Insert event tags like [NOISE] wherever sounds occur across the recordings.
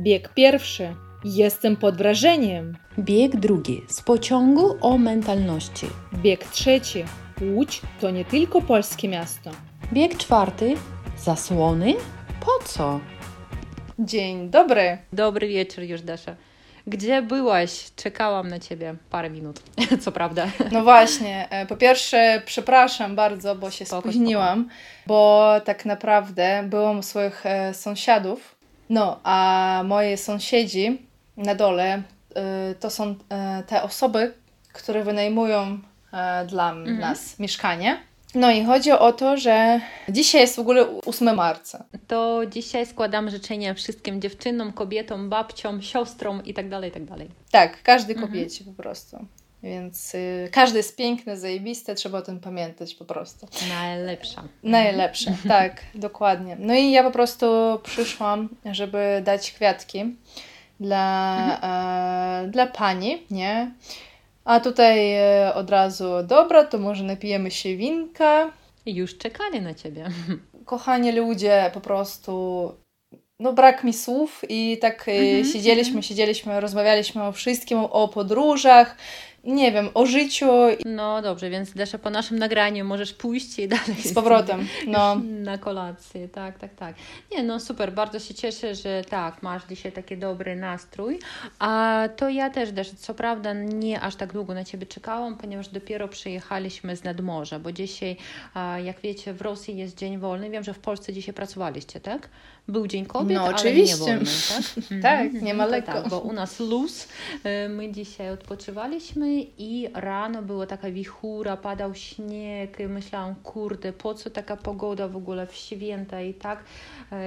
Bieg pierwszy. Jestem pod wrażeniem. Bieg drugi. Z pociągu o mentalności. Bieg trzeci. Łódź to nie tylko polskie miasto. Bieg czwarty. Zasłony? Po co? Dzień dobry. Dobry wieczór już, Dasza. Gdzie byłaś? Czekałam na ciebie parę minut, [LAUGHS] co prawda. No właśnie, e, po pierwsze przepraszam bardzo, bo się Spoko, spóźniłam, bo tak naprawdę byłam u swoich e, sąsiadów. No, a moi sąsiedzi na dole e, to są e, te osoby, które wynajmują e, dla nas mieszkanie. No i chodzi o to, że dzisiaj jest w ogóle 8 marca. To dzisiaj składam życzenia wszystkim dziewczynom, kobietom, babciom, siostrom i tak dalej, i tak dalej. Tak, każdej kobiecie po prostu. Więc y, każdy jest piękny, zajebisty, trzeba o tym pamiętać po prostu. Najlepsza. Najlepsze, tak, [LAUGHS] dokładnie. No i ja po prostu przyszłam, żeby dać kwiatki dla, e, dla pani, nie? A tutaj e, od razu, dobra, to może napijemy się winka. Już czekali na ciebie. [LAUGHS] Kochani ludzie, po prostu, no brak mi słów i tak e, siedzieliśmy, siedzieliśmy, rozmawialiśmy o wszystkim, o podróżach, nie wiem, o życiu No dobrze, więc Dasza, po naszym nagraniu możesz pójść i dalej. z powrotem. [LAUGHS] No. Na kolację, tak, tak, tak. Nie, no super, bardzo się cieszę, że tak, masz dzisiaj taki dobry nastrój. A to ja też, też, co prawda, nie aż tak długo na Ciebie czekałam, ponieważ dopiero przyjechaliśmy z nadmorza, bo dzisiaj, jak wiecie, w Rosji jest dzień wolny. Wiem, że w Polsce dzisiaj pracowaliście, tak? Był Dzień Kobiet, No, ale oczywiście. nie wolny, tak? [LAUGHS] Tak, nie ma lekko. Tak, bo u nas luz, y, my dzisiaj odpoczywaliśmy i rano była taka wichura, padał śnieg i myślałam, kurde, po co taka pogoda w ogóle w święta i tak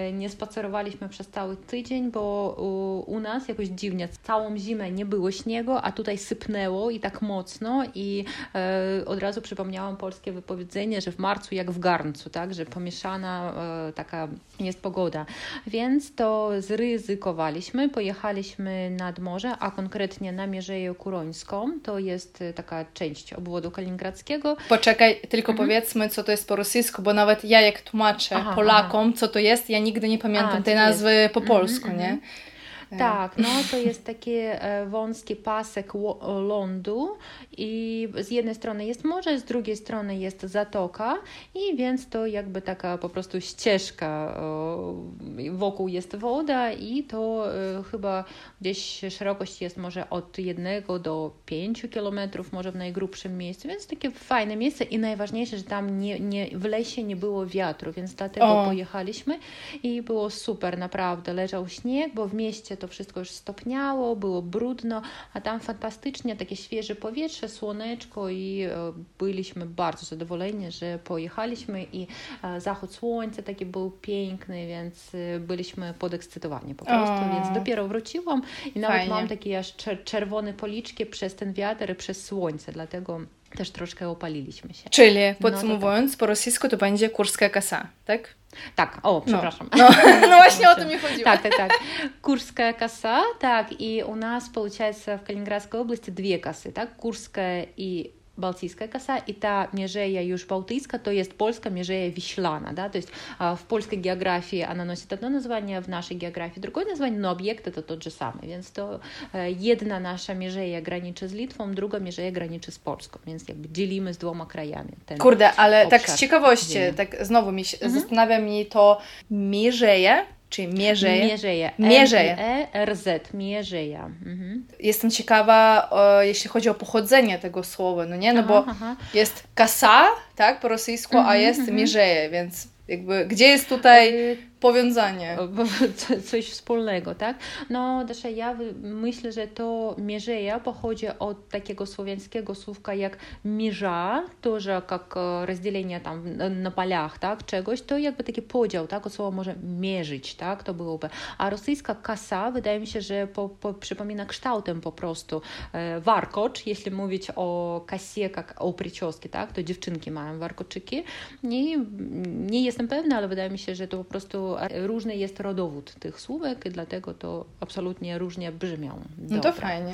y, nie spacerowaliśmy przez cały tydzień, bo u, nas jakoś dziwnie, całą zimę nie było śniegu, a tutaj sypnęło i tak mocno i y, od razu przypomniałam polskie wypowiedzenie, że w marcu jak w garncu, tak, że pomieszana taka jest pogoda. Więc to zryzykowaliśmy, pojechaliśmy nad morze, a konkretnie na Mierzeję Kurońską. To jest y, taka część obwodu kaliningradzkiego. Poczekaj, tylko powiedzmy, co to jest po rosyjsku, bo nawet ja jak tłumaczę Aha, Polakom, co to jest, ja nigdy nie pamiętam A, tej nazwy po Mhm, polsku, mhm. nie? Tak, no to jest taki e, wąski pasek ło- lądu i z jednej strony jest morze, z drugiej strony jest zatoka i więc to jakby taka po prostu ścieżka, e, wokół jest woda i to e, chyba gdzieś szerokość jest może od jednego do pięciu kilometrów, może w najgrubszym miejscu, więc takie fajne miejsce i najważniejsze, że tam nie, nie, w lesie nie było wiatru, więc dlatego O. pojechaliśmy i było super, naprawdę. Leżał śnieg, bo w mieście to wszystko już stopniało, było brudno, a tam fantastycznie takie świeże powietrze, słoneczko i e, byliśmy bardzo zadowoleni, że pojechaliśmy i e, zachód słońca taki był piękny, więc e, byliśmy podekscytowani po prostu, O. więc dopiero wróciłam i nawet Fajnie. mam takie aż czer- czerwone policzki przez ten wiatr i przez słońce, dlatego też troszkę opaliliśmy się. Czyli No podsumowując, po rosyjsku to będzie kurska kasa, tak? Tak, o, przepraszam. No, no właśnie o to mi chodziło. Так, так, так. Курская коса, так, и у нас, получается, в Калининградской области две косы, так, Курская и Балтийская коса, и та межея Юж-Балтийска, то есть польская межея Вишлана, да, то есть а, в польской географии она носит одно название, в нашей географии другое название, но объект это тот же самый, więc to e, jedna nasza mierzeja graniczy z Litwą, druga mierzeja graniczy z Polską, więc jakby dzielimy z dwoma krajami ten Kurde, ale tak obszar z ciekawości, ziemi. tak znowu mi się, Mhm. zastanawia mnie to mierzeje, czy mierzeje. Mierzeja. Mierzeje. M-I-E-R-Z. Mierzeja. Mhm. Jestem ciekawa, jeśli chodzi o pochodzenie tego słowa, no nie? No bo Aha, aha. jest kasa, tak, po rosyjsku, a Mhm, jest mhm. mierzeje, więc jakby gdzie jest tutaj Y, powiązanie? bo- [LAUGHS] co- coś wspólnego, tak? No, Dasza, ja wy- myślę, że to mierzeja pochodzi od takiego słowiańskiego słówka jak mierza, тоже как e, rozdzielenie tam na- na polach, tak, czegoś, to jakby taki podział, tak, od słowa może mierzyć, tak, to byłoby. A rosyjska kasa, wydaje mi się, że po, po, przypomina kształtem po prostu e, warkocz, jeśli mówić o kasie, jak o przyczoski, tak, to dziewczynki mają warkoczyki i nie jestem pewna, ale wydaje mi się, że to po prostu różny jest rodowód tych słówek dlatego to absolutnie różnie brzmią. No to Dobra. fajnie.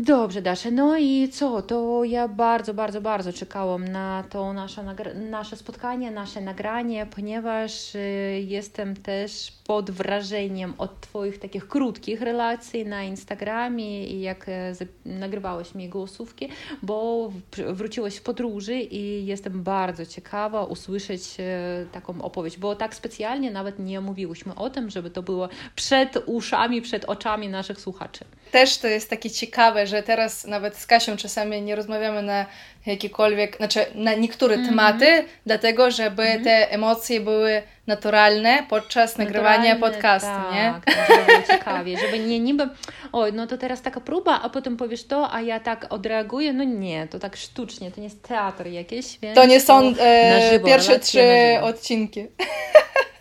Dobrze, Dasza. No i co? To ja bardzo, bardzo, bardzo czekałam na to nasze, nasze spotkanie, nasze nagranie, ponieważ y, jestem też pod wrażeniem od Twoich takich krótkich relacji na Instagramie i jak e, nagrywałeś mi głosówki, bo wróciłeś w podróży i jestem bardzo ciekawa usłyszeć e, taką opowieść, bo tak specjalnie nawet nie mówiłyśmy o tym, żeby to było przed uszami, przed oczami naszych słuchaczy. Też to jest takie ciekawe, że teraz nawet z Kasią czasami nie rozmawiamy na jakiekolwiek, znaczy na niektóre mm -hmm. tematy, dlatego żeby mm -hmm. te emocje były naturalne podczas nagrywania podcastu, tak, nie? Tak, żeby ciekawie, żeby nie niby, oj, no to teraz taka próba, a potem powiesz to, a ja tak odreaguję, no nie, to tak sztucznie, to nie jest teatr jakiś, więc To nie są e, żywo, pierwsze trzy odcinki.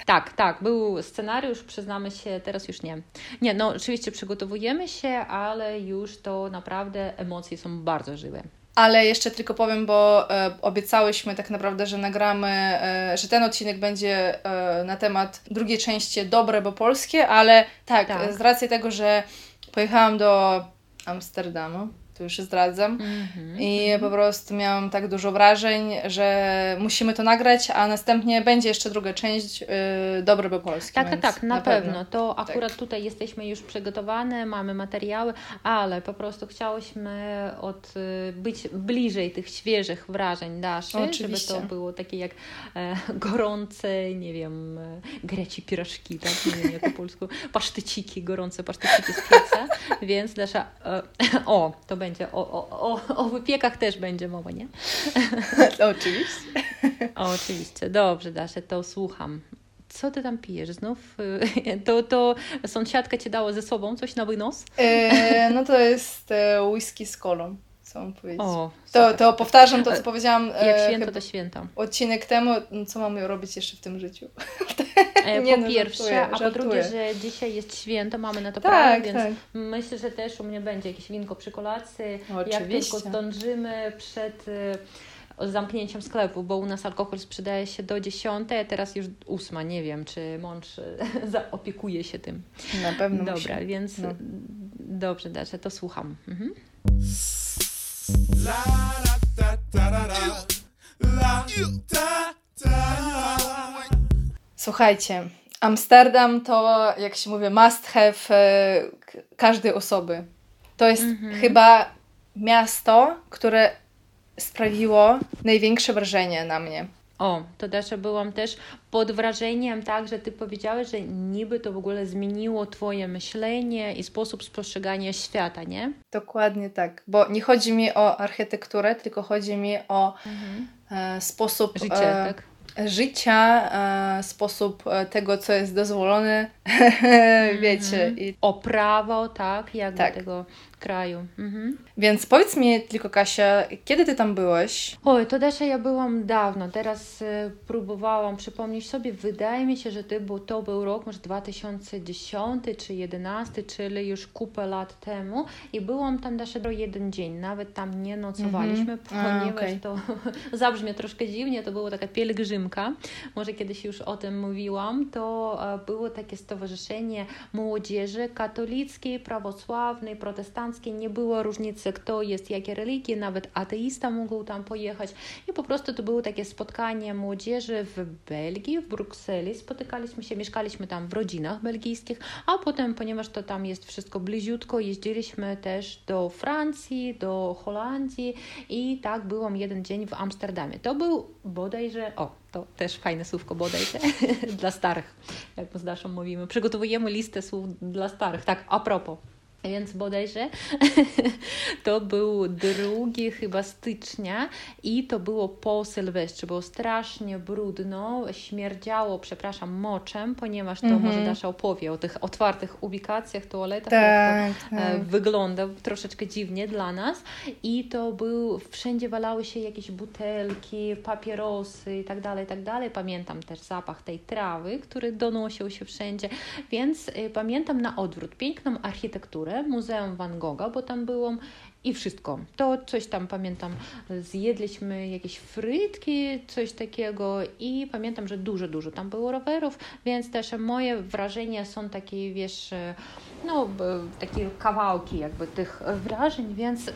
Tak, tak, był scenariusz, przyznamy się, teraz już nie. Nie, no oczywiście przygotowujemy się, ale już to naprawdę emocje są bardzo żywe. Ale jeszcze tylko powiem, bo e, obiecałyśmy tak naprawdę, że nagramy, e, że ten odcinek będzie e, na temat drugiej części dobre, bo polskie, ale tak, tak. z racji tego, że pojechałam do Amsterdamu, to już zdradzam. Mm-hmm, I mm-hmm. po prostu miałam tak dużo wrażeń, że musimy to nagrać, a następnie będzie jeszcze druga część yy, Dobre by Polskie. Tak, tak, tak, na, na pewno. pewno. To tak. akurat tak. tutaj jesteśmy już przygotowane, mamy materiały, ale po prostu chciałyśmy od, y, być bliżej tych świeżych wrażeń Daszy, Oczywiście. żeby to było takie jak e, [LAUGHS] gorące, nie wiem, e, greci pirażki, tak? Nie wiem jak po polsku, pasztyciki, gorące pasztyciki z pieca, więc Dasza, e, [LAUGHS] o, to będzie będzie. O, o, o, o wypiekach też będzie mowa, nie? [LAUGHS] oczywiście. [LAUGHS] Oczywiście. Dobrze, Dasze, to słucham. Co ty tam pijesz znów? [LAUGHS] To, to sąsiadka ci dała ze sobą coś na wynos? E, no to jest e, whisky z kolą co mam powiedzieć. O, to, to powtarzam to, co powiedziałam. Jak e, święto, to święto. Odcinek temu, no, co mamy robić jeszcze w tym życiu. E, nie, po no, pierwsze, żartuję, a po żartuję. drugie, że dzisiaj jest święto, mamy na to tak, prawo, więc tak. myślę, że też u mnie będzie jakieś winko przy kolacji. Oczywiście. Jak tylko zdążymy przed e, zamknięciem sklepu, bo u nas alkohol sprzedaje się do 10, a teraz już 8. Nie wiem, czy mąż [LAUGHS] zaopiekuje się tym. Na pewno. Dobra, musi. więc no. dobrze, Dacze, to słucham. Mhm. Słuchajcie, Amsterdam to, jak się mówi, must have e, każdej osoby. To jest -hmm. chyba miasto, które sprawiło największe wrażenie na mnie. O, to też byłam też pod wrażeniem, tak, że ty powiedziałeś, że niby to w ogóle zmieniło twoje myślenie i sposób spostrzegania świata, nie? Dokładnie tak, bo nie chodzi mi o architekturę, tylko chodzi mi o mhm. e, sposób życia, e, tak? Życia, e, sposób e, tego, co jest dozwolone, [LAUGHS] wiecie. Mhm. I... O prawo, tak, jakby tak. tego kraju. Mhm. Więc powiedz mi tylko, Kasia, kiedy ty tam byłeś? Oj, to też ja byłam dawno. Teraz y, próbowałam przypomnieć sobie. Wydaje mi się, że ty, bo to był rok może 2010 czy 2011, czyli już kupę lat temu. I byłam tam też jeden dzień. Nawet tam nie nocowaliśmy, mhm. ponieważ A, okay. to [LAUGHS] zabrzmie troszkę dziwnie. To była taka pielgrzymka. Może kiedyś już o tym mówiłam. To e, było takie stowarzyszenie młodzieży katolickiej, prawosławnej, protestanckiej nie było różnicy, kto jest jakiej religii, nawet ateista mógł tam pojechać. I po prostu to było takie spotkanie młodzieży w Belgii, w Brukseli. Spotykaliśmy się, mieszkaliśmy tam w rodzinach belgijskich, a potem, ponieważ to tam jest wszystko bliziutko, jeździliśmy też do Francji, do Holandii i tak byłam jeden dzień w Amsterdamie. To był bodajże, o, to też fajne słówko bodajże, dla starych, jak z Daszą mówimy. Przygotowujemy listę słów dla starych. Tak, a propos. Więc bodajże [LAUGHS] to był drugi chyba stycznia i to było po Sylwestrze. Było strasznie brudno, śmierdziało, przepraszam, moczem, ponieważ to mm -hmm. może Dasza opowie o tych otwartych ubikacjach, toaletach, tak, jak to e, tak. wygląda troszeczkę dziwnie dla nas. I to był, wszędzie walały się jakieś butelki, papierosy i tak dalej, i tak dalej. Pamiętam też zapach tej trawy, który donosił się wszędzie, więc y, pamiętam na odwrót piękną architekturę, Muzeum Van Gogha, bo tam byłam i wszystko. To coś tam pamiętam, zjedliśmy jakieś frytki, coś takiego i pamiętam, że dużo, dużo tam było rowerów, więc też moje wrażenia są takie, wiesz, no, takie kawałki jakby tych wrażeń, więc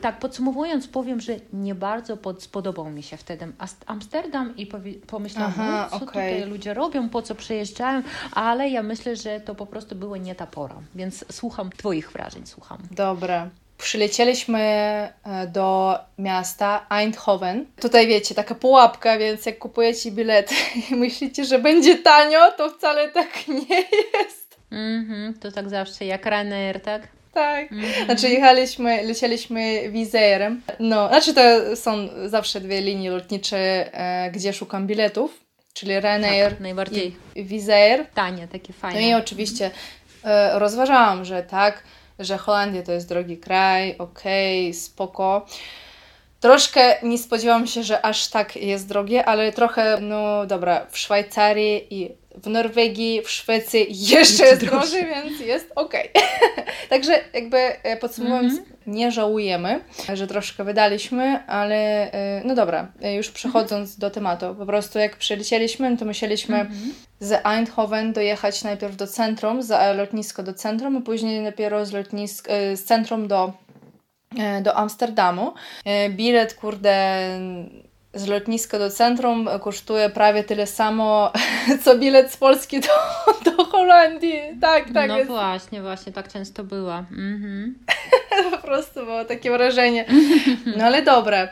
tak podsumowując powiem, że nie bardzo pod, spodobał mi się wtedy Amsterdam i pomyślałam, Aha, co okay. tutaj ludzie robią, po co przyjeżdżają, ale ja myślę, że to po prostu było nie ta pora, więc słucham Twoich wrażeń, słucham. Dobra. Przylecieliśmy e, do miasta Eindhoven. Tutaj wiecie, taka pułapka, więc jak kupujecie bilet [LAUGHS] i myślicie, że będzie tanio, to wcale tak nie jest. Mhm, to tak zawsze jak Ryanair, tak? Tak. Mm-hmm. Znaczy jechaliśmy, lecieliśmy Wizerem. No, znaczy to są zawsze dwie linie lotnicze, e, gdzie szukam biletów, czyli Ryanair tak, najbardziej. i Wizz Tanie, takie fajne. No i oczywiście e, rozważałam, że tak, że Holandia to jest drogi kraj, okej, okay, spoko. Troszkę nie spodziewałam się, że aż tak jest drogie, ale trochę, no dobra, w Szwajcarii i w Norwegii, w Szwecji jeszcze jest drożej, więc jest ok. [LAUGHS] Także jakby e, podsumowując, mm -hmm. nie żałujemy, że troszkę wydaliśmy, ale e, no dobra, e, już przechodząc mm -hmm. do tematu, po prostu jak przylecieliśmy, to musieliśmy mm -hmm. z Eindhoven dojechać najpierw do centrum, za lotnisko do centrum, a później dopiero z, lotnisk, z centrum do do Amsterdamu. Bilet, kurde, z lotniska do centrum kosztuje prawie tyle samo, [LAUGHS] co bilet z Polski do, do Holandii. Tak, tak. No jest. właśnie, właśnie, tak często była. Mhm. [LAUGHS] po prostu było takie wrażenie. No ale dobre.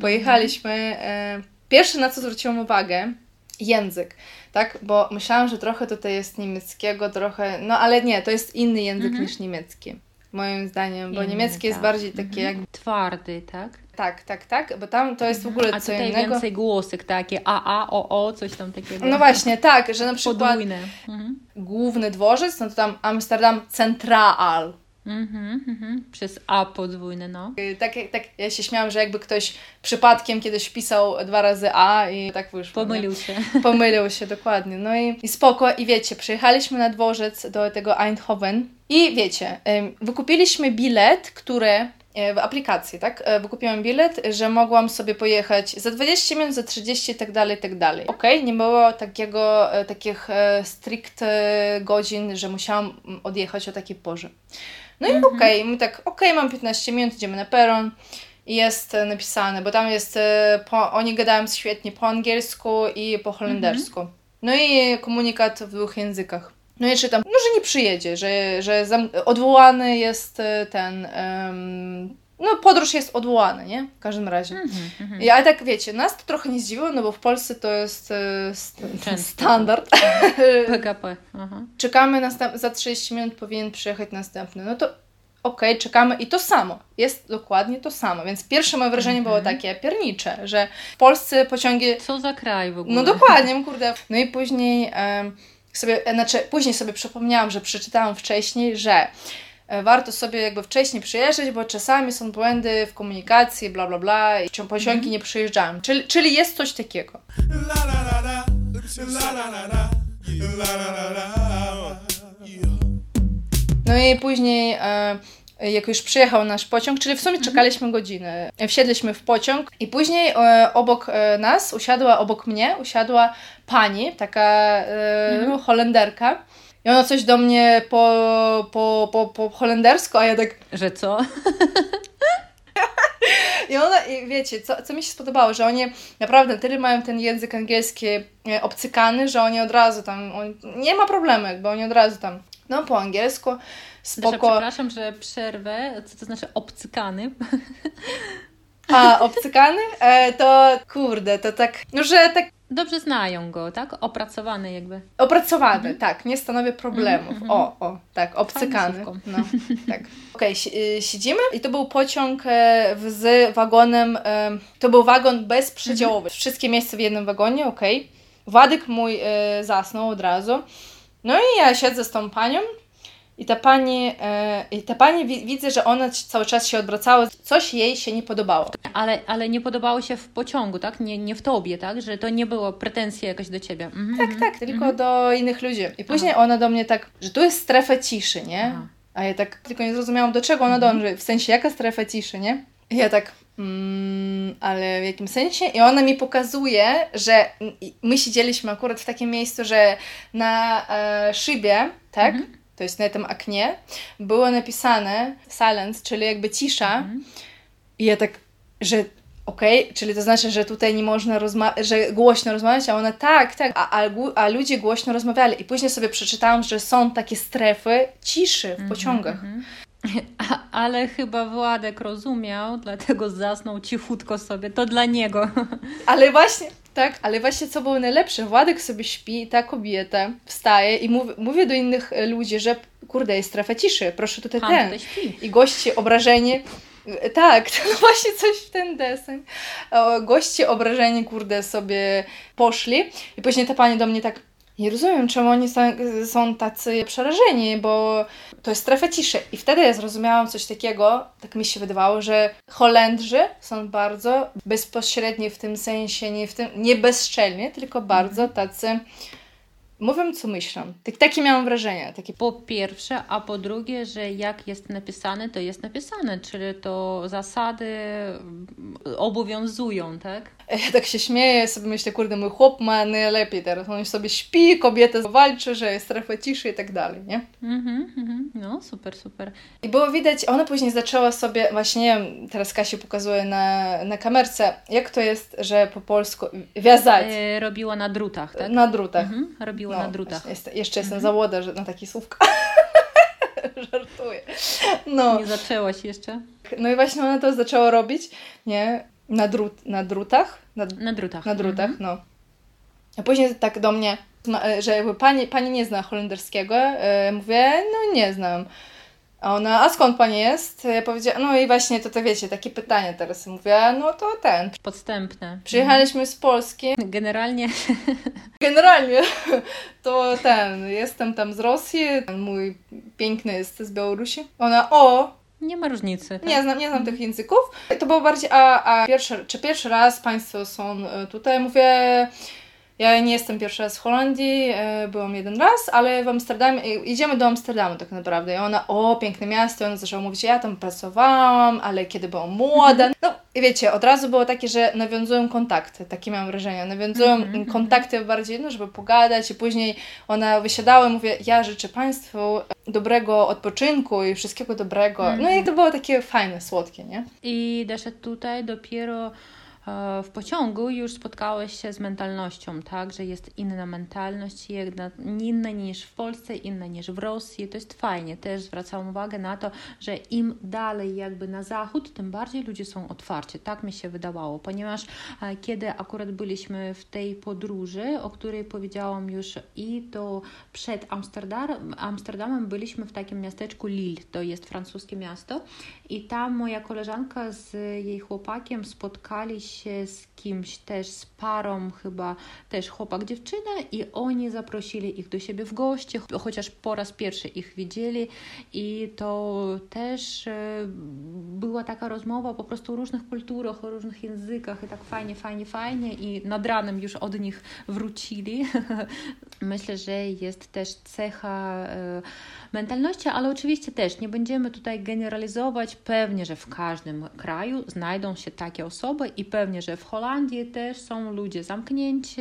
Pojechaliśmy. E, pierwsze, na co zwróciłam uwagę, język, tak? Bo myślałam, że trochę tutaj jest niemieckiego, trochę, no ale nie, to jest inny język mhm. niż niemiecki. Moim zdaniem, bo Inny, niemiecki tak. jest bardziej takie mhm. jak... Twardy, tak? Tak, tak, tak, bo tam to jest w ogóle A co tutaj innego. więcej głosek takie a, a, o, o, coś tam takiego. No właśnie, tak, że na przykład Podwójne. Mhm. główny dworzec, no to tam Amsterdam Centraal. Mhm, mhm. Przez A podwójne, no. Y, tak, tak, ja się śmiałam, że jakby ktoś przypadkiem kiedyś wpisał dwa razy A i tak wyszło. Pomylił nie? się. [LAUGHS] Pomylił się, dokładnie. No i, i spoko. I wiecie, przyjechaliśmy na dworzec do tego Eindhoven i wiecie, wykupiliśmy bilet, który w aplikacji, tak? E, wykupiłam bilet, że mogłam sobie pojechać za 20 minut, za 30 i tak dalej, i tak dalej. Okej, okay, nie było takiego, e, takich strict godzin, że musiałam odjechać o takiej porze. No i mhm. okej, okay, my tak, okej, okay, mam 15 minut, idziemy na peron i jest napisane, bo tam jest, po, oni gadają świetnie po angielsku i po holendersku. Mhm. No i komunikat w dwóch językach. No i czytam, no, że nie przyjedzie, że, że odwołany jest e, ten. Um, no, podróż jest odwołana, nie? W każdym razie. Mm -hmm, I, ale tak wiecie, nas to trochę nie zdziwiło, no bo w Polsce to jest e, st standard. [LAUGHS] [LAUGHS] PKP. Aha. Czekamy następ- za 30 minut, powinien przyjechać następny. No to okej, okay, czekamy i to samo. Jest dokładnie to samo. Więc pierwsze moje wrażenie było mhm. takie piernicze, że w Polsce pociągi. Co za kraj w ogóle. No dokładnie, kurde. No i później. Um, sobie, znaczy później sobie przypomniałam, że przeczytałam wcześniej, że e, warto sobie jakby wcześniej przyjeżdżać, bo czasami są błędy w komunikacji, bla bla bla i pociągi mm -hmm. nie przyjeżdżają. Czyli, czyli jest coś takiego. No i później e, jak już przyjechał nasz pociąg, czyli w sumie mhm. czekaliśmy godzinę. Wsiedliśmy w pociąg i później e, obok e, nas usiadła, obok mnie usiadła pani, taka e, mhm. holenderka. I ona coś do mnie po, po, po, po holendersku, a ja tak... Że co? [LAUGHS] I ona, i wiecie, co, co mi się spodobało, że oni naprawdę tyle mają ten język angielski e, obcykany, że oni od razu tam, on, nie ma problemu, jakby oni od razu tam, no po angielsku, spoko. Dasza, przepraszam, że przerwę, co to znaczy obcykany? [LAUGHS] A, obcykany? E, to kurde, to tak, no że tak Dobrze znają go, tak? Opracowany jakby. Opracowany, mhm. tak, nie stanowi problemów. Mhm, o, o, tak, obcykany. No, [LAUGHS] tak. Okej, okay, siedzimy i to był pociąg e, z wagonem, e, to był wagon bezprzedziałowy. Mhm. Wszystkie miejsca w jednym wagonie, okej. Okay. Mój e, zasnął od razu. No i ja siedzę z tą panią i ta pani, i ta pani widzę, że ona cały czas się odwracała, coś jej się nie podobało. Ale, ale nie podobało się w pociągu, tak? Nie, nie w tobie, tak? Że to nie było pretensji jakaś do ciebie. Mhm, tak, mhm. tak, tylko mhm. do innych ludzi. I później Aha. ona do mnie tak, że tu jest strefa ciszy, nie? Aha. A ja tak tylko nie zrozumiałam, do czego ona dąży. W sensie, jaka strefa ciszy, nie? I ja tak, mm, ale w jakim sensie? I ona mi pokazuje, że my siedzieliśmy akurat w takim miejscu, że na e, szybie, tak? Mhm to jest na tym oknie, było napisane silence, czyli jakby cisza. Mhm. I ja tak, że okej, okay, czyli to znaczy, że tutaj nie można rozmawiać, że głośno rozmawiać, a ona tak, tak, a, a, a, ludzie głośno rozmawiali. I później sobie przeczytałam, że są takie strefy ciszy w mhm, pociągach. [LAUGHS] Mm -hmm. Ale chyba Władek rozumiał, dlatego zasnął cichutko sobie. To dla niego. [LAUGHS] Ale właśnie, tak, ale właśnie co było najlepsze, Władek sobie śpi, ta kobieta wstaje i mówi, mówię do innych ludzi, że kurde, jest strefa ciszy, proszę tutaj Pan ten. Tutaj śpi. I goście obrażeni, tak, [LAUGHS] to właśnie coś w ten deseń. Goście obrażeni, kurde, sobie poszli i później ta pani do mnie tak nie rozumiem, czemu oni są, są tacy przerażeni, bo to jest strefa ciszy. I wtedy ja zrozumiałam coś takiego, tak mi się wydawało, że Holendrzy są bardzo bezpośredni w tym sensie, nie, w tym, nie bezczelnie, tylko bardzo mhm. tacy mówią, co myślą. Tak, takie miałam wrażenie. Takie... Po pierwsze, a po drugie, że jak jest napisane, to jest napisane, czyli to zasady obowiązują, tak? [LAUGHS] Ja tak się śmieję, sobie myślę, kurde, mój chłop ma najlepiej teraz. On sobie śpi, kobieta walczy, że jest strefa ciszy i tak dalej, nie? Mhm, mm no, super, super. I było widać, ona później zaczęła sobie, właśnie nie wiem, teraz Kasia pokazuje na, na kamerce, jak to jest, że po polsku wiązać. E, robiła na drutach, tak? Na drutach. Mhm, robiła no, na drutach. Jest, jeszcze jestem mhm. za młoda, że na takie słówka. [LAUGHS] Żartuję. No. Nie zaczęłaś jeszcze? No i właśnie ona to zaczęła robić, nie? Na, drut, na drutach? Na, na drutach. Na drutach, mhm. no. A później tak do mnie, że jakby pani, pani nie zna holenderskiego. E, mówię, no nie znam. A ona, a skąd pani jest? Ja powiedziałam, no i właśnie to, to wiecie, takie pytanie teraz. Mówię, no to ten. Podstępne. Przyjechaliśmy z Polski. Generalnie. [LAUGHS] Generalnie [LAUGHS] to ten, jestem tam z Rosji, mój piękny jest z Białorusi. Ona, o, nie ma różnicy. Tak? Nie znam, nie znam tych języków. To było bardziej, a, a pierwszy, czy pierwszy raz Państwo są e, tutaj? Mówię, ja nie jestem pierwszy raz w Holandii, e, byłam jeden raz, ale w Amsterdamie, idziemy do Amsterdamu tak naprawdę. I ona, o, piękne miasto, i ona zaczęła mówić, ja tam pracowałam, ale kiedy byłam młoda. Mhm. No i wiecie, od razu było takie, że nawiązują kontakty, takie mam wrażenie. Nawiązują mm -hmm. kontakty bardziej, no, żeby pogadać i później ona wysiadała i mówię, ja życzę Państwu dobrego odpoczynku i wszystkiego dobrego. Mm -hmm. No i to było takie fajne, słodkie, nie? I Dasza tutaj dopiero w pociągu już spotkałeś się z mentalnością, tak, że jest inna mentalność, jedna, inna niż w Polsce, inna niż w Rosji. To jest fajnie. Też zwracam uwagę na to, że im dalej jakby na zachód, tym bardziej ludzie są otwarci. Tak mi się wydawało, ponieważ e, kiedy akurat byliśmy w tej podróży, o której powiedziałam już i to przed Amsterdam, Amsterdamem byliśmy w takim miasteczku Lille, to jest francuskie miasto i tam moja koleżanka z jej chłopakiem spotkali się się z kimś też, z parą chyba też chłopak, dziewczyna i oni zaprosili ich do siebie w goście, chociaż po raz pierwszy ich widzieli i to też e, była taka rozmowa po prostu o różnych kulturach, o różnych językach i tak fajnie, fajnie, fajnie i nad ranem już od nich wrócili. [LAUGHS] Myślę, że jest też cecha e, mentalności, ale oczywiście też nie będziemy tutaj generalizować. Pewnie, że w każdym kraju znajdą się takie osoby i pewnie, że w Holandii też są ludzie zamknięci,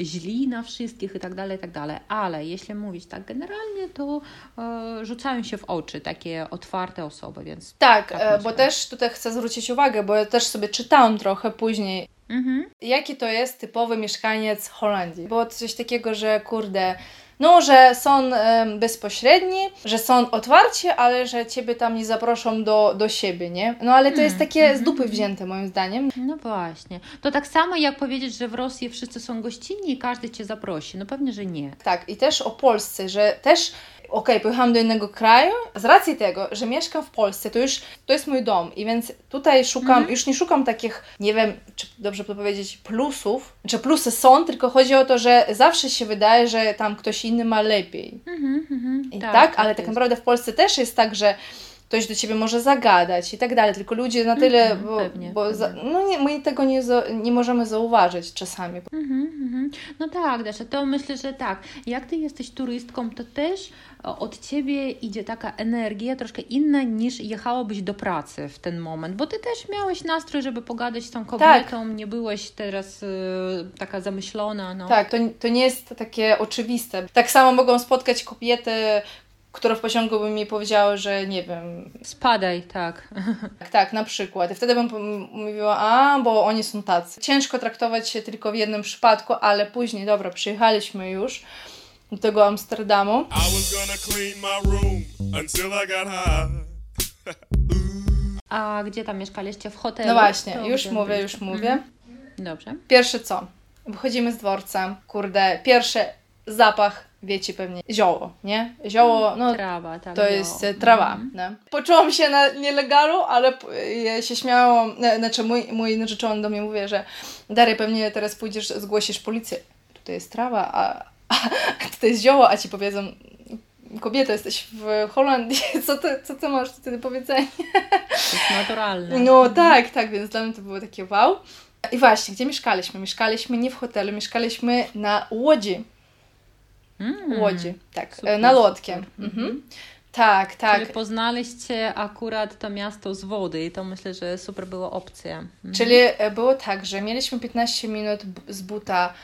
źli na wszystkich i tak dalej, i tak dalej. Ale jeśli mówić tak generalnie, to e, rzucają się w oczy takie otwarte osoby, więc... Tak, tak e, bo też tutaj chcę zwrócić uwagę, bo ja też sobie czytałam trochę później Mhm. Jaki to jest typowy mieszkaniec Holandii? Było coś takiego, że kurde, no, że są bezpośredni, że są otwarci, ale że ciebie tam nie zaproszą do, do siebie, nie? No ale to jest mm, takie mm, z dupy mm. wzięte moim zdaniem. No właśnie. To tak samo jak powiedzieć, że w Rosji wszyscy są gościnni i każdy cię zaprosi. No pewnie, że nie. Tak, i też o Polsce, że też okej, okay, pojechałam do innego kraju, z racji tego, że mieszkam w Polsce, to już to jest mój dom i więc tutaj szukam, mm -hmm. już nie szukam takich, nie wiem, czy dobrze to powiedzieć, plusów, czy plusy są, tylko chodzi o to, że zawsze się wydaje, że tam ktoś inny ma lepiej. Mm -hmm, I tak, tak, tak ale tak naprawdę w Polsce też jest tak, że ktoś do ciebie może zagadać i tak dalej, tylko ludzie na tyle, mm -hmm, bo, pewnie, bo za, no nie, my tego nie, za, nie możemy zauważyć czasami. Mm -hmm, no tak, Dasza, to myślę, że tak. Jak ty jesteś turystką, to też od ciebie idzie taka energia troszkę inna niż jechałabyś do pracy w ten moment, bo ty też miałeś nastrój, żeby pogadać z tą kobietą, tak. nie byłeś teraz y, taka zamyślona. No. Tak, to, to nie jest takie oczywiste. Tak samo mogą spotkać kobiety które w pociągu by mi powiedziały, że nie wiem. Spadaj, tak. [LAUGHS] Tak, tak, na przykład. I wtedy bym mówiła, a, bo oni są tacy. Ciężko traktować się tylko w jednym przypadku, ale później, dobra, przyjechaliśmy już do tego Amsterdamu. A gdzie tam mieszkaliście? W hotelu? No właśnie, to już mówię, byliście? już mówię. Mhm. Dobrze. Pierwsze co? Wychodzimy z dworca, kurde, pierwszy zapach, wiecie pewnie, zioło, nie? Zioło, no trawa, tak, to zioło. jest e, trawa. Mm. No. Poczułam się na nielegalu, ale ja się śmiałam, znaczy mój, mój narzeczony do mnie mówi, że Dary, pewnie teraz pójdziesz, zgłosisz policję. Tutaj jest trawa, a, [LAUGHS] tutaj jest zioło, a ci powiedzą, kobieta, jesteś w Holandii, [LAUGHS] co ty, co ty masz tutaj do powiedzenia? To jest naturalne. No tak, tak, więc dla mnie to było takie wow. I właśnie, gdzie mieszkaliśmy? Mieszkaliśmy nie w hotelu, mieszkaliśmy na łodzi. Mm, łodzi, tak, super, na lotkiem. Mhm. mhm. Tak, tak. Czyli poznaliście akurat to miasto z wody i to myślę, że super była opcja. Mhm. Czyli e, było tak, że mieliśmy 15 minut z buta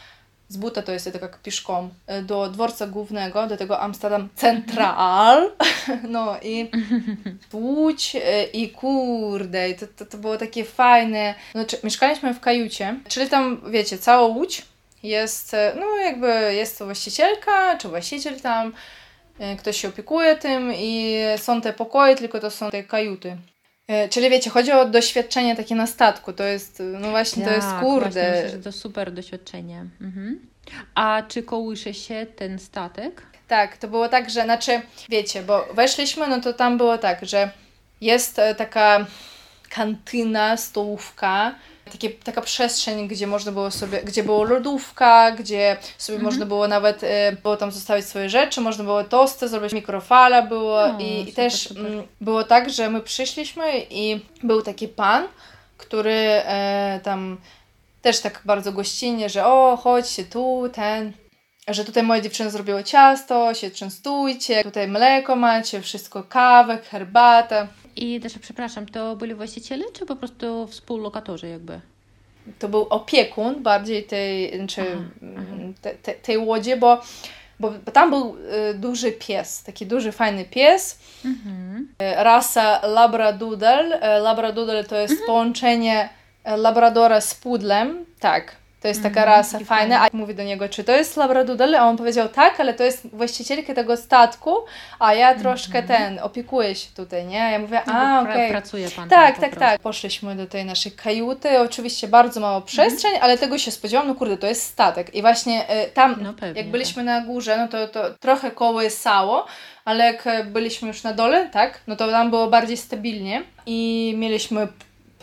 z buta to jest tak jak pieszką e, do dworca głównego, do tego Amsterdam Central. [LAUGHS] No i [LAUGHS] Łódź e, i kurde, to, to, to było takie fajne. Znaczy, mieszkaliśmy w kajucie, czyli tam, wiecie, cała Łódź jest, e, no jakby jest właścicielka, czy właściciel tam, ktoś się opiekuje tym i są te pokoje, tylko to są te kajuty. E, czyli wiecie, chodzi o doświadczenie takie na statku. To jest, no właśnie, tak, to jest tak, kurde. Właśnie, myślę, że to super doświadczenie. Mhm. A czy kołysze się ten statek? Tak, to było tak, że, znaczy, wiecie, bo weszliśmy, no to tam było tak, że jest e, taka kantyna, stołówka, takie, taka przestrzeń, gdzie można było sobie, gdzie było lodówka, gdzie sobie mhm. można było nawet y, było tam zostawić swoje rzeczy, można było tosty, zrobić mikrofala było no, i, super, i, też super. M, było tak, że my przyszliśmy i był taki pan, który e, tam też tak bardzo gościnnie, że o, chodźcie tu, ten, że tutaj moje dziewczyny zrobiły ciasto, się częstujcie, tutaj mleko macie, wszystko, kawę, herbatę. I też, przepraszam, to byli właściciele, czy po prostu współlokatorzy jakby? To był opiekun bardziej tej, znaczy, te, te, tej łodzi, bo, bo tam był y, duży pies, taki duży, fajny pies. Mhm. Rasa Labradoodle. Y, Labradoodle to jest mhm. połączenie Labradora z pudlem, tak. To jest taka mm, rasa fajna, a mówi do niego, czy to jest labradoodle, a on powiedział tak, ale to jest właścicielka tego statku, a ja troszkę mm. ten, opiekuję się tutaj, nie? Ja mówię, no a okej. Okay. Pracuje pan Tak, tak, tak. Poszliśmy do tej naszej kajuty, oczywiście bardzo mało przestrzeń, mm. ale tego się spodziewałam, no kurde, to jest statek. I właśnie y, tam, no pewnie, jak byliśmy tak. na górze, no to, to trochę kołysało, ale jak byliśmy już na dole, tak, no to tam było bardziej stabilnie i mieliśmy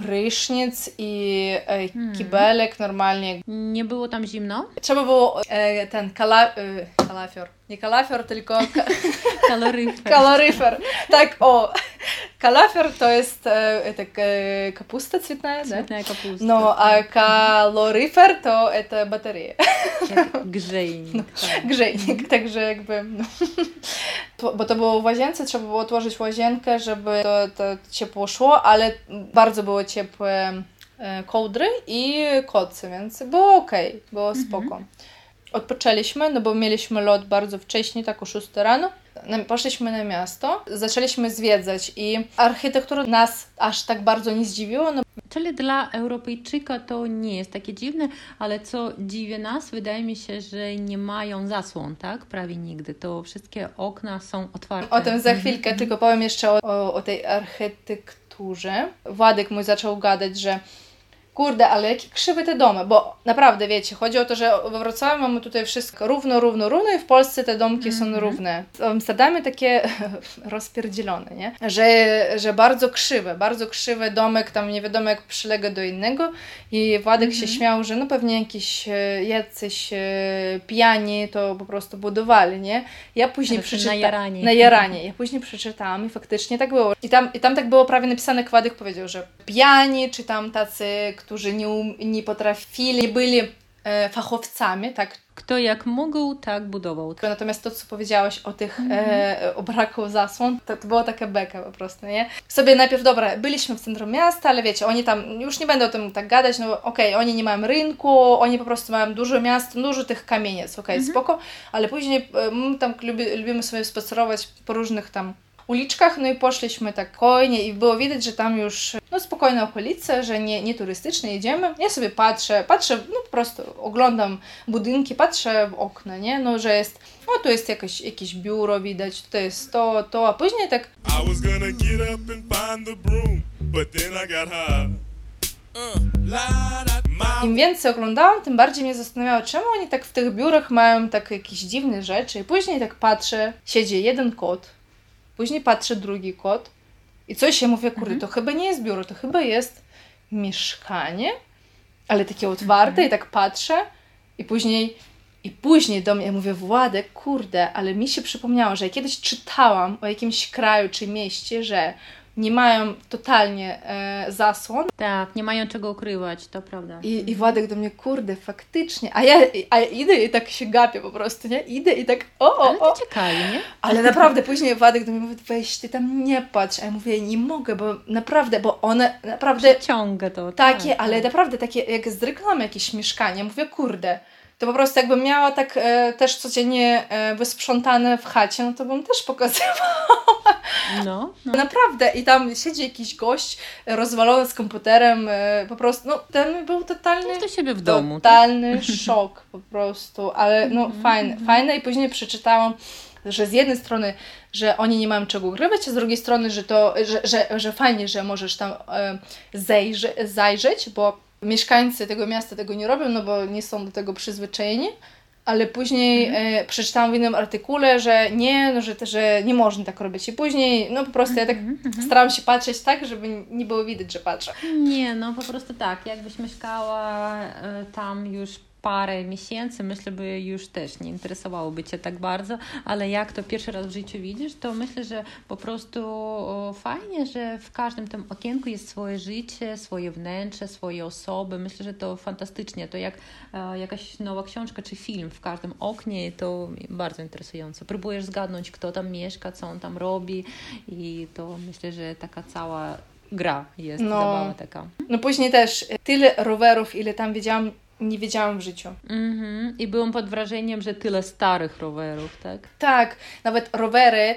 prysznic i e, hmm. kibelek normalnie. Nie było tam zimno? Trzeba było e, ten kala, e, Калафер. Не калафер, только [LAUGHS] калорифер. Калорифер. Так, о, калафер, то есть э, это капуста цветная, да? Цветная капуста. Но а калорифер, то это батарея. Гжейник. Гжейник, także jakby... Bo to było w łazience, trzeba чтобы odłożyć łazienkę, żeby to, to ciepło szło, ale bardzo było ciepłe kołdry i kocy, więc było ok, było odpoczęliśmy, no bo mieliśmy lot bardzo wcześnie, tak o 6 rano. Poszliśmy na miasto, zaczęliśmy zwiedzać i architektura nas aż tak bardzo nie zdziwiła. No. Czyli dla Europejczyka to nie jest takie dziwne, ale co dziwi nas, wydaje mi się, że nie mają zasłon, tak? Prawie nigdy. To wszystkie okna są otwarte. O tym za chwilkę, mm -hmm. tylko powiem jeszcze o, o, o tej architekturze. Władek mój zaczął gadać, że kurde, ale jakie krzywe te domy, bo naprawdę, wiecie, chodzi o to, że we Wrocławiu mamy tutaj wszystko równo, równo, równo i w Polsce te domki mm -hmm. są mhm. równe. W Amsterdamie takie [LAUGHS] rozpierdzielone, nie? Że, że bardzo krzywe, bardzo krzywe domek, tam nie wiadomo jak przylega do innego i Władek mm -hmm. się mhm. śmiał, że no pewnie jakiś e, jacyś e, pijani to po prostu budowali, nie? Ja później przeczytałam... Na jaranie. Ja później przeczytałam i faktycznie tak było. I tam, i tam tak było prawie napisane, Kładek powiedział, że pijani, czy tam tacy którzy nie, um, nie potrafili, byli e, fachowcami, tak? Kto jak mógł, tak budował. Natomiast to, co powiedziałaś o tych mm e, o braku zasłon, to, to była taka beka po prostu, nie? Sobie najpierw, dobra, byliśmy w centrum miasta, ale wiecie, oni tam, już nie będę o tym tak gadać, no okej, okay, oni nie mają rynku, oni po prostu mają dużo miast, dużo tych kamieniec, okej, okay, mm -hmm. spoko, ale później e, my tam lubi, lubimy sobie spacerować po różnych tam uliczkach, no i poszliśmy tak spokojnie i było widać, że tam już no spokojne okolice, że nie, nie turystyczne jedziemy. Ja sobie patrzę, patrzę, no po prostu oglądam budynki, patrzę w okna, nie? No, że jest, no tu jest jakieś, jakieś biuro widać, tutaj jest to, to, a później tak... Uh, Im więcej oglądałam, tym bardziej mnie zastanawiało, czemu oni tak w tych biurach mają tak jakieś dziwne rzeczy. I później tak patrzę, siedzi jeden kot, Później patrzy drugi kot i coś się mówię, kurde, to chyba nie jest biuro, to chyba jest mieszkanie, ale takie otwarte mhm. i tak patrzę i później i później do mnie mówię, Władek, kurde, ale mi się przypomniało, że kiedyś czytałam o jakimś kraju czy mieście, że nie mają totalnie e, zasłon. Tak, nie mają czego ukrywać, to prawda. I, I Władek do mnie, kurde, faktycznie. A ja, a ja idę i tak się gapię po prostu, nie? Idę i tak, o, o, Ale to ciekawie, nie? Ale naprawdę później Władek do mnie mówi, weź, ty tam nie patrz. A ja mówię, nie mogę, bo naprawdę, bo one naprawdę... Ciągę to. Takie, tak, ale tak. naprawdę takie, jak z reklamy jakieś mieszkanie, mówię, kurde, to po prostu jakbym miała tak e, też codziennie e, wysprzątane w chacie, no to bym też pokazywała. No, no. Naprawdę. I tam siedzi jakiś gość rozwalony z komputerem, e, po prostu, no ten był totalny... Do siebie w domu. Tak? Totalny tak? szok po prostu, ale no mm -hmm. fajne, fajne i później przeczytałam że z jednej strony, że oni nie mają czego ukrywać, a z drugiej strony, że to, że, że, że fajnie, że możesz tam e, zajrzeć, bo mieszkańcy tego miasta tego nie robią, no bo nie są do tego przyzwyczajeni, ale później mhm. e, przeczytałam w innym artykule, że nie, no, że, że nie można tak robić. I później, no po prostu ja tak mhm, mhm. staram się patrzeć tak, żeby nie było widać, że patrzę. Nie, no po prostu tak. Jakbyś mieszkała e, tam już parę miesięcy, myślę, by już też nie interesowałoby Cię tak bardzo, ale jak to pierwszy raz w życiu widzisz, to myślę, że po prostu fajnie, że w każdym tym okienku jest swoje życie, swoje wnętrze, swoje osoby. Myślę, że to fantastycznie. To jak e, jakaś nowa książka czy film w każdym oknie, to bardzo interesujące. Próbujesz zgadnąć, kto tam mieszka, co on tam robi i to myślę, że taka cała gra jest, no, zabawa taka. No później też tyle rowerów, ile tam widziałam, nie wiedziałam w życiu. Mm-hmm. I byłam pod wrażeniem, że tyle starych rowerów, tak? Tak, nawet rowery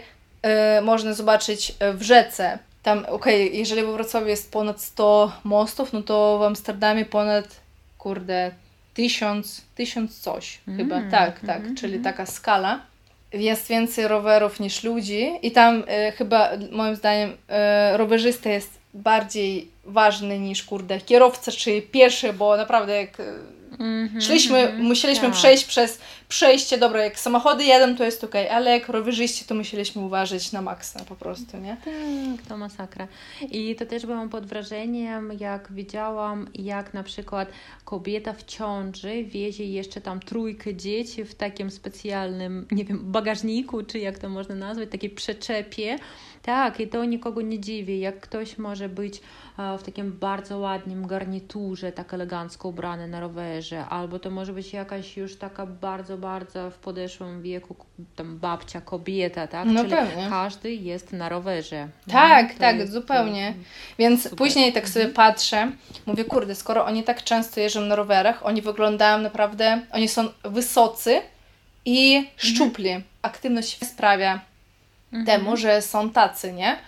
y, można zobaczyć w rzece. Tam, okej, okay, jeżeli w Wrocławiu jest ponad 100 mostów, no to w Amsterdamie ponad, kurde, tysiąc, tysiąc coś mm-hmm. chyba. Tak, tak, mm-hmm. czyli taka skala. Jest więcej rowerów niż ludzi i tam y, chyba moim zdaniem y, rowerzysta jest bardziej ważny niż, kurde, kierowca czy pieszy, bo naprawdę jak Mm-hmm, Szliśmy, mm-hmm, musieliśmy tak. przejść przez przejście, dobra, jak samochody jadą, to jest ok, ale jak rowerzyści, to musieliśmy uważać na maksa po prostu, nie? Tak, to masakra. I to też byłam pod wrażeniem, jak widziałam, jak na przykład kobieta w ciąży wiezie jeszcze tam trójkę dzieci w takim specjalnym, nie wiem, bagażniku, czy jak to można nazwać, takiej przeczepie, tak, i to nikogo nie dziwi, jak ktoś może być e, w takim bardzo ładnym garniturze, tak elegancko ubrany na rowerze, albo to może być jakaś już taka bardzo, bardzo w podeszłym wieku tam babcia, kobieta, tak? No Czyli pewnie. każdy jest na rowerze. Tak, no, tak, zupełnie. Więc super. później tak sobie mhm. patrzę, mówię, kurde, skoro oni tak często jeżdżą na rowerach, oni wyglądają naprawdę, oni są wysocy i mhm. szczupli. Mhm. Aktywność sprawia mhm. temu, że są tacy, nie?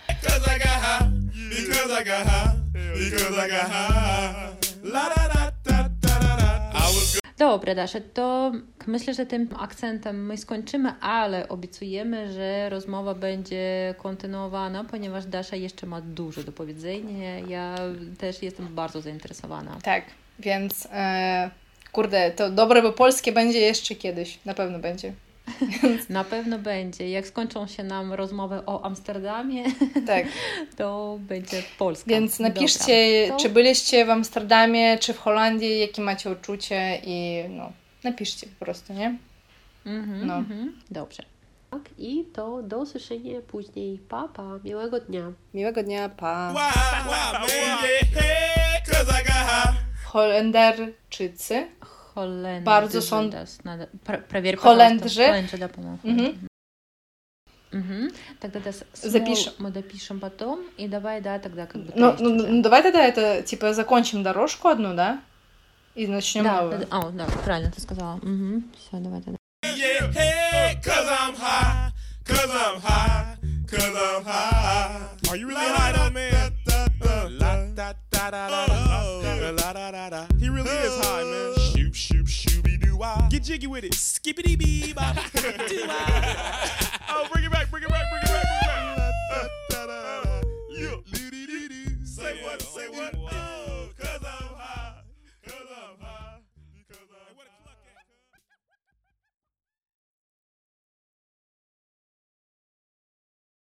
Dobra, Dasza, to myślę, że tym akcentem my skończymy, ale obiecujemy, że rozmowa będzie kontynuowana, ponieważ Dasza jeszcze ma dużo do powiedzenia. Ja też jestem bardzo zainteresowana. Tak, więc e, kurde, to dobre, bo polskie będzie jeszcze kiedyś, na pewno będzie. Na pewno będzie. Jak skończą się nam rozmowy o Amsterdamie, tak. [LAUGHS] to będzie Polska. Więc napiszcie, to... czy byliście w Amsterdamie, czy w Holandii, jakie macie uczucie i no, napiszcie po prostu, nie? Mm-hmm, no. Mm-hmm. Dobrze. Tak, i to do usłyszenia później. Pa, pa. Miłego dnia. Miłego dnia, pa. Holenderczycy Holendrzy. Bardzo są- даст. Надо пр- проверь, Holendrzy. Holendrzy, по-моему. Мгм. Тогда да, мы допишем потом. И давай, да, тогда как бы Ну, ну, ну, давай тогда это, типа, закончим дорожку одну, да? И начнем Да, новую. да. А, да, правильно ты сказала. Все, давай тогда. Yeah, hey, cause I'm high, cause I'm high, cause I'm high. Are you really high though, man? Uh, la, da, da, da, da, da, la, da, da, da. He really is high, man. Shoop, shooby doo wah. Get jiggy with it. Skippity bee bop. [LAUGHS] Oh, bring it back, bring it back, bring it back,